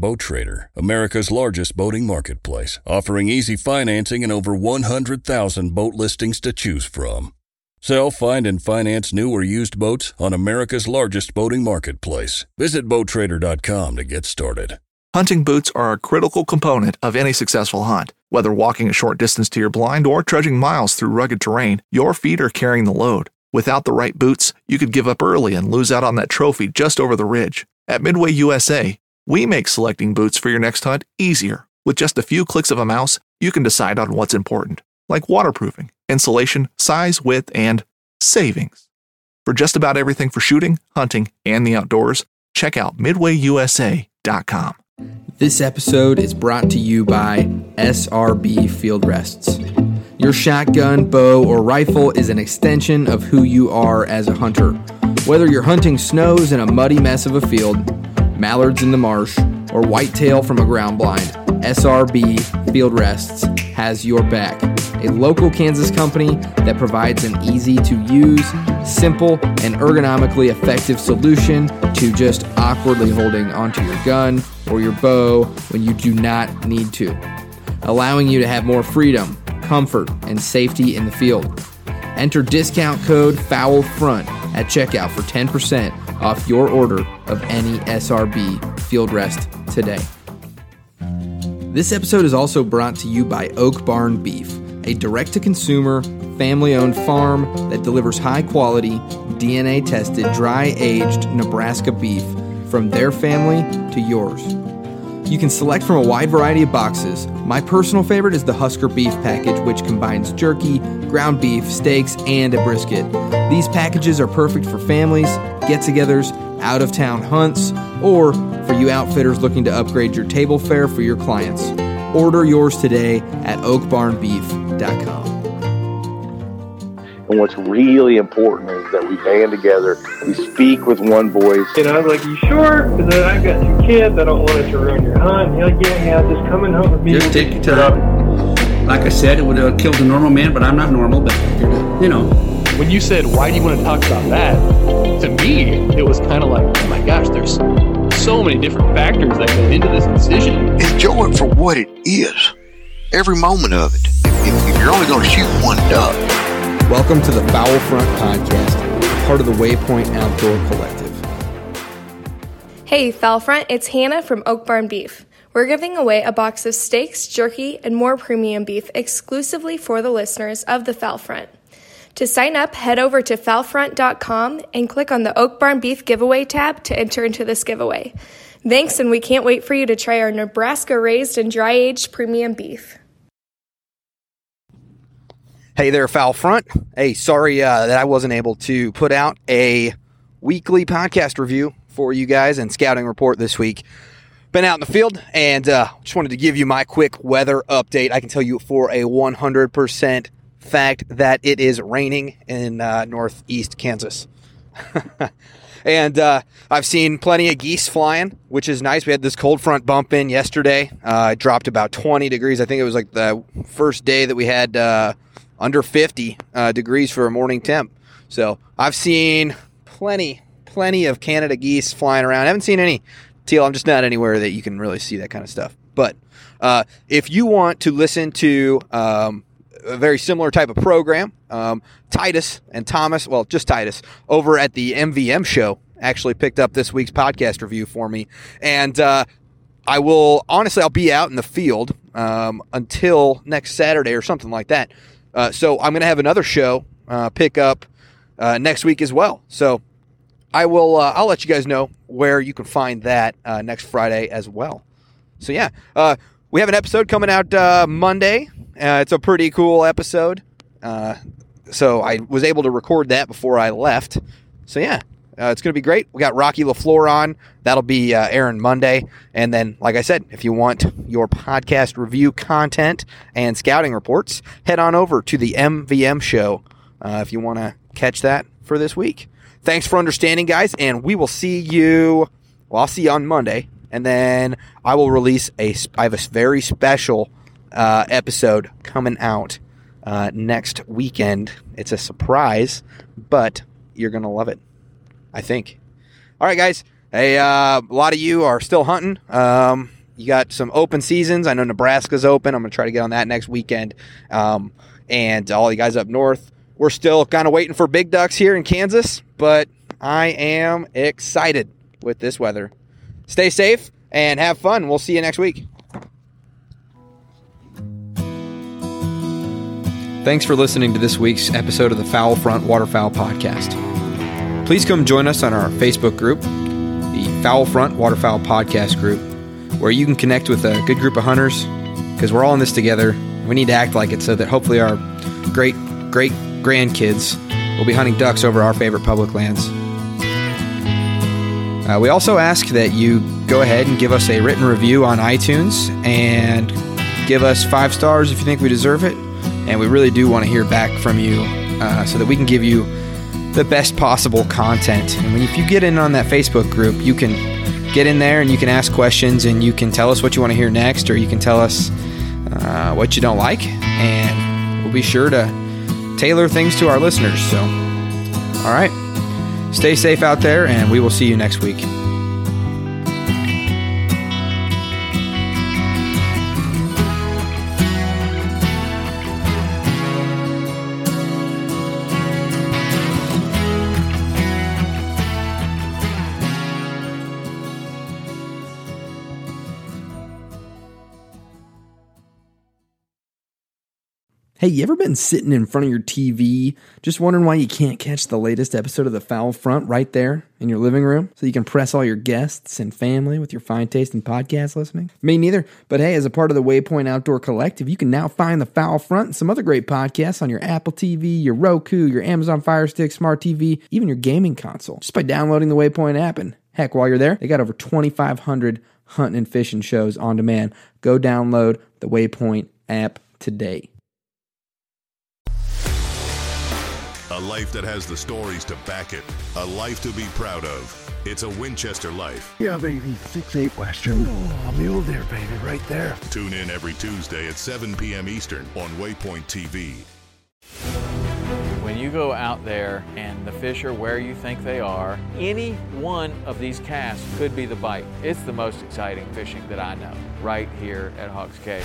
Boat Trader, America's largest boating marketplace, offering easy financing and over 100,000 boat listings to choose from. Sell, find, and finance new or used boats on America's largest boating marketplace. Visit BoatTrader.com to get started. Hunting boots are a critical component of any successful hunt. Whether walking a short distance to your blind or trudging miles through rugged terrain, your feet are carrying the load. Without the right boots, you could give up early and lose out on that trophy just over the ridge. At Midway USA, we make selecting boots for your next hunt easier. With just a few clicks of a mouse, you can decide on what's important, like waterproofing, insulation, size, width, and savings. For just about everything for shooting, hunting, and the outdoors, check out midwayusa.com. This episode is brought to you by SRB Field Rests. Your shotgun, bow, or rifle is an extension of who you are as a hunter. Whether you're hunting snows in a muddy mess of a field, mallards in the marsh, or whitetail from a ground blind, SRB Field Rests has your back. A local Kansas company that provides an easy to use, simple, and ergonomically effective solution to just awkwardly holding onto your gun or your bow when you do not need to, allowing you to have more freedom, comfort, and safety in the field. Enter discount code FOWLFRONT at checkout for 10% off your order of any SRB field rest today. This episode is also brought to you by Oak Barn Beef, a direct to consumer, family owned farm that delivers high quality, DNA tested, dry aged Nebraska beef from their family to yours. You can select from a wide variety of boxes. My personal favorite is the Husker Beef package, which combines jerky, ground beef, steaks, and a brisket. These packages are perfect for families, get togethers, out of town hunts, or for you outfitters looking to upgrade your table fare for your clients. Order yours today at oakbarnbeef.com. And what's really important is that we band together, we speak with one voice. And I was like, You sure? Because I've got two kids. I don't want it to ruin your hunt. You're like, Yeah, yeah, just coming home with me. Just take your time. Like I said, it would have killed a normal man, but I'm not normal. But, you know. When you said, Why do you want to talk about that? To me, it was kind of like, Oh my gosh, there's so many different factors that go into this decision. Enjoy it for what it is. Every moment of it. If, if, if you're only going to shoot one duck, Welcome to the Fowl Front Podcast, part of the Waypoint Outdoor Collective. Hey, Fowl Front, it's Hannah from Oak Barn Beef. We're giving away a box of steaks, jerky, and more premium beef exclusively for the listeners of the Fowl Front. To sign up, head over to fowlfront.com and click on the Oak Barn Beef giveaway tab to enter into this giveaway. Thanks, and we can't wait for you to try our Nebraska raised and dry aged premium beef. Hey there, Fowl Front. Hey, sorry uh, that I wasn't able to put out a weekly podcast review for you guys and scouting report this week. Been out in the field and uh, just wanted to give you my quick weather update. I can tell you for a 100% fact that it is raining in uh, northeast Kansas. and uh, I've seen plenty of geese flying, which is nice. We had this cold front bump in yesterday. Uh, it dropped about 20 degrees. I think it was like the first day that we had uh, under 50 uh, degrees for a morning temp. So I've seen plenty, plenty of Canada geese flying around. I haven't seen any teal. I'm just not anywhere that you can really see that kind of stuff. But uh, if you want to listen to um, a very similar type of program, um, Titus and Thomas, well, just Titus, over at the MVM show, actually picked up this week's podcast review for me. And uh, I will, honestly, I'll be out in the field um, until next Saturday or something like that. Uh, so I'm going to have another show uh, pick up uh, next week as well. So I will. Uh, I'll let you guys know where you can find that uh, next Friday as well. So yeah, uh, we have an episode coming out Monday. it's a pretty cool episode. so I was able to record that before I left. So yeah, Uh, it's going to be great. We got Rocky LaFleur on. That'll be uh, airing Monday. And then, like I said, if you want your podcast review content and scouting reports, head on over to the MVM show uh, if you want to catch that for this week. Thanks for understanding, guys, and we will see you. Well, I'll see you on Monday, and then I will release a. I have a very special uh, episode coming out uh, next weekend. It's a surprise, but you're gonna love it. I think. All right, guys. Hey, uh, a lot of you are still hunting. Um, you got some open seasons. I know Nebraska's open. I'm gonna try to get on that next weekend. Um, and all you guys up north, we're still kind of waiting for big ducks here in Kansas, but I am excited with this weather. Stay safe and have fun. We'll see you next week. Thanks for listening to this week's episode of the Fowl Front Waterfowl Podcast. Please come join us on our Facebook group, the Fowl Front Waterfowl Podcast group, where you can connect with a good group of hunters because we're all in this together. We need to act like it so that hopefully our great great grandkids will be hunting ducks over our favorite public lands. Uh, we also ask that you go ahead and give us a written review on iTunes and give us five stars if you think we deserve it. And we really do want to hear back from you uh, so that we can give you the best possible content. And if you get in on that Facebook group, you can get in there and you can ask questions and you can tell us what you want to hear next, or you can tell us uh, what you don't like, and we'll be sure to tailor things to our listeners. So, all right, stay safe out there, and we will see you next week. Hey, you ever been sitting in front of your TV just wondering why you can't catch the latest episode of The Fowl Front right there in your living room so you can press all your guests and family with your fine taste in podcast listening? Me neither. But hey, as a part of the Waypoint Outdoor Collective, you can now find The Fowl Front and some other great podcasts on your Apple TV, your Roku, your Amazon Fire Stick, Smart TV, even your gaming console just by downloading the Waypoint app. And heck, while you're there, they got over 2,500 hunting and fishing shows on demand. Go download the Waypoint app today. A life that has the stories to back it. A life to be proud of. It's a Winchester life. Yeah, baby. Six eight Western. Oh, mule deer, baby, right there. Tune in every Tuesday at 7 p.m. Eastern on Waypoint TV. When you go out there and the fish are where you think they are, any one of these casts could be the bite. It's the most exciting fishing that I know, right here at Hawks Cave.